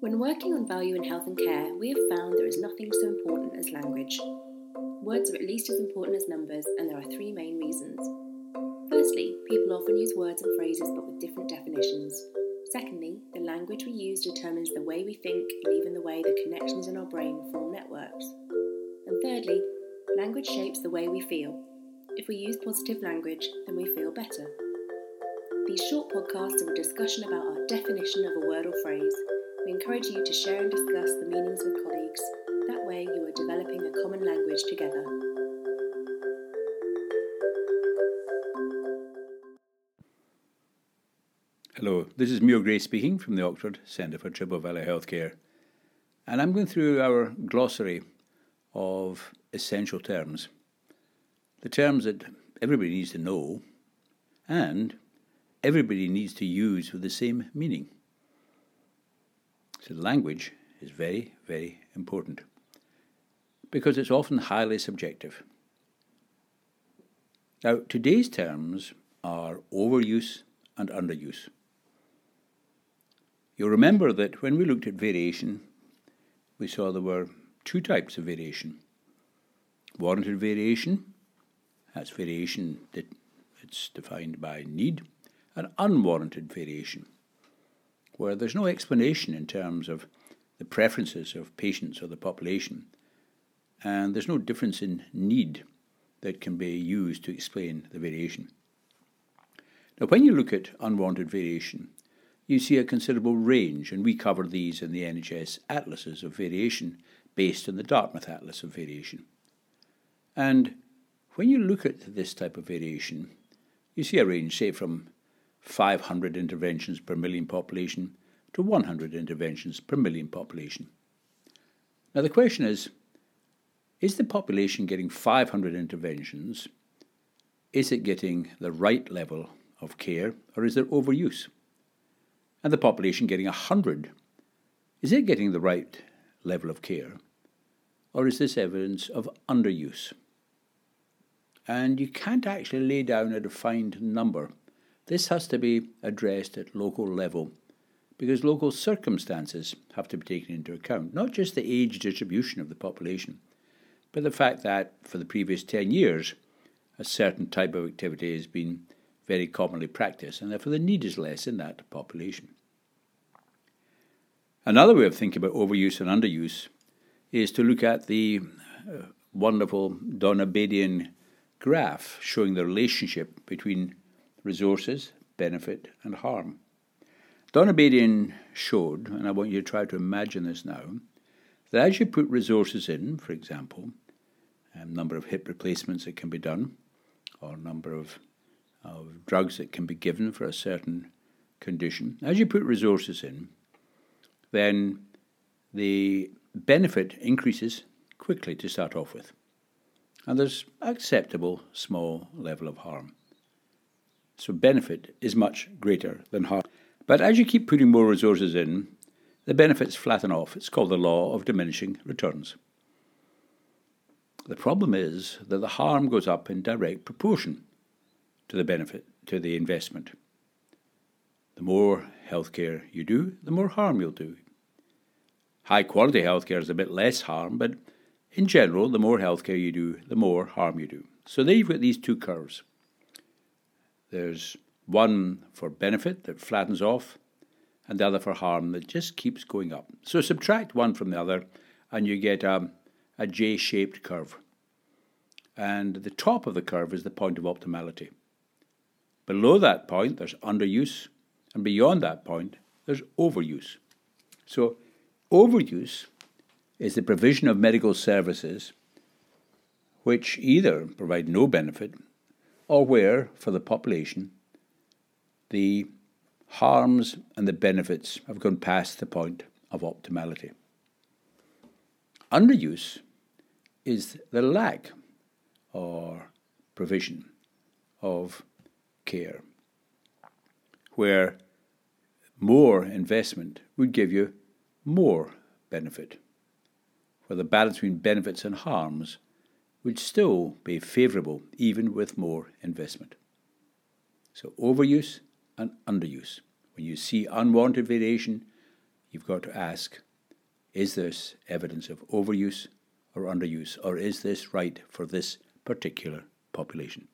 When working on value in health and care, we have found there is nothing so important as language. Words are at least as important as numbers, and there are three main reasons. Firstly, people often use words and phrases but with different definitions. Secondly, the language we use determines the way we think and even the way the connections in our brain form networks. And thirdly, language shapes the way we feel. If we use positive language, then we feel better. These short podcasts are a discussion about our definition of a word or phrase. We encourage you to share and discuss the meanings with colleagues. That way, you are developing a common language together. Hello, this is Muir Gray speaking from the Oxford Centre for Triple Value Healthcare. And I'm going through our glossary of essential terms. The terms that everybody needs to know and everybody needs to use with the same meaning. So, language is very, very important because it's often highly subjective. Now, today's terms are overuse and underuse. You'll remember that when we looked at variation, we saw there were two types of variation. Warranted variation, that's variation that it's defined by need, and unwarranted variation, where there's no explanation in terms of the preferences of patients or the population, and there's no difference in need that can be used to explain the variation. Now, when you look at unwanted variation, you see a considerable range, and we cover these in the NHS atlases of variation based on the Dartmouth Atlas of Variation. And when you look at this type of variation, you see a range, say, from 500 interventions per million population to 100 interventions per million population. Now, the question is is the population getting 500 interventions? Is it getting the right level of care, or is there overuse? and the population getting 100, is it getting the right level of care? Or is this evidence of underuse? And you can't actually lay down a defined number. This has to be addressed at local level because local circumstances have to be taken into account, not just the age distribution of the population, but the fact that for the previous 10 years, a certain type of activity has been very commonly practiced, and therefore the need is less in that population. Another way of thinking about overuse and underuse is to look at the uh, wonderful Donabedian graph showing the relationship between resources, benefit, and harm. Donabedian showed, and I want you to try to imagine this now, that as you put resources in, for example, a number of hip replacements that can be done, or number of of drugs that can be given for a certain condition, as you put resources in, then the benefit increases quickly to start off with. And there's acceptable small level of harm. So benefit is much greater than harm. But as you keep putting more resources in, the benefits flatten off. It's called the law of diminishing returns. The problem is that the harm goes up in direct proportion to the benefit, to the investment. The more healthcare you do, the more harm you'll do. High quality healthcare is a bit less harm, but in general, the more healthcare you do, the more harm you do. So there you've got these two curves. There's one for benefit that flattens off, and the other for harm that just keeps going up. So subtract one from the other, and you get um, a, a J shaped curve. And the top of the curve is the point of optimality. Below that point, there's underuse, and beyond that point, there's overuse. So, overuse is the provision of medical services which either provide no benefit or where, for the population, the harms and the benefits have gone past the point of optimality. Underuse is the lack or provision of care, where more investment would give you more benefit, where the balance between benefits and harms would still be favourable even with more investment. So, overuse and underuse. When you see unwanted variation, you've got to ask is this evidence of overuse or underuse, or is this right for this particular population?